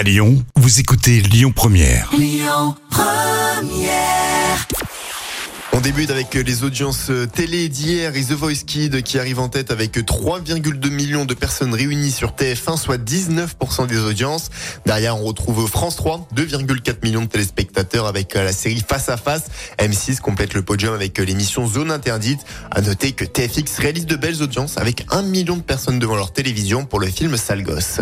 À Lyon, vous écoutez Lyon Première. On débute avec les audiences télé d'hier et The Voice Kid qui arrive en tête avec 3,2 millions de personnes réunies sur TF1, soit 19% des audiences. Derrière, on retrouve France 3, 2,4 millions de téléspectateurs avec la série Face à Face. M6 complète le podium avec l'émission Zone Interdite. À noter que TFX réalise de belles audiences avec 1 million de personnes devant leur télévision pour le film Sale Gosse.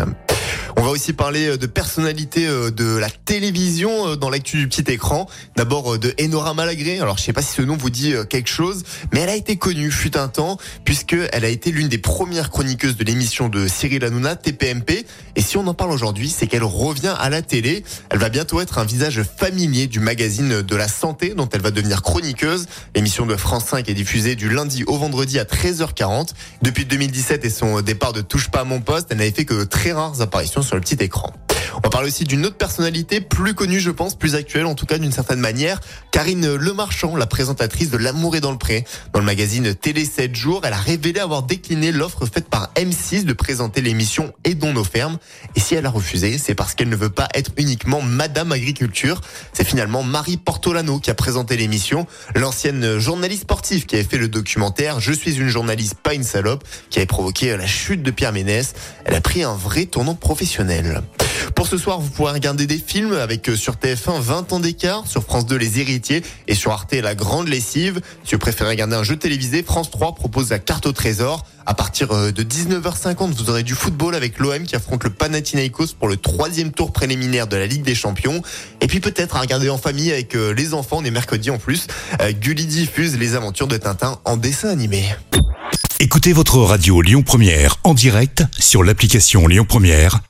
On va aussi parler euh, de personnalités euh, de la télévision euh, dans l'actu du petit écran. D'abord de Enora Malagré. Alors je sais pas si ce nom vous dit quelque chose, mais elle a été connue fut un temps puisque elle a été l'une des premières chroniqueuses de l'émission de Cyril Hanouna TPMP. Et si on en parle aujourd'hui, c'est qu'elle revient à la télé. Elle va bientôt être un visage familier du magazine de la santé dont elle va devenir chroniqueuse. L'émission de France 5 est diffusée du lundi au vendredi à 13h40. Depuis 2017 et son départ de Touche pas mon poste, elle n'avait fait que très rares apparitions sur le petit écran. On parle aussi d'une autre personnalité plus connue, je pense, plus actuelle en tout cas d'une certaine manière. Karine Lemarchand, la présentatrice de L'amour est dans le pré. Dans le magazine Télé 7 jours, elle a révélé avoir décliné l'offre faite par M6 de présenter l'émission Aidons nos fermes. Et si elle a refusé, c'est parce qu'elle ne veut pas être uniquement Madame Agriculture. C'est finalement Marie Portolano qui a présenté l'émission, l'ancienne journaliste sportive qui avait fait le documentaire Je suis une journaliste, pas une salope, qui avait provoqué la chute de Pierre Ménès. Elle a pris un vrai tournant professionnel. Pour ce soir, vous pourrez regarder des films avec euh, sur TF1 20 ans d'écart, sur France 2 Les Héritiers et sur Arte La Grande Lessive. Si vous préférez regarder un jeu télévisé, France 3 propose la carte au trésor. À partir euh, de 19h50, vous aurez du football avec l'OM qui affronte le Panathinaikos pour le troisième tour préliminaire de la Ligue des Champions. Et puis peut-être à regarder en famille avec euh, les enfants, on est mercredi en plus. Gulli diffuse les aventures de Tintin en dessin animé. Écoutez votre radio Lyon Première en direct sur l'application Lyon Première,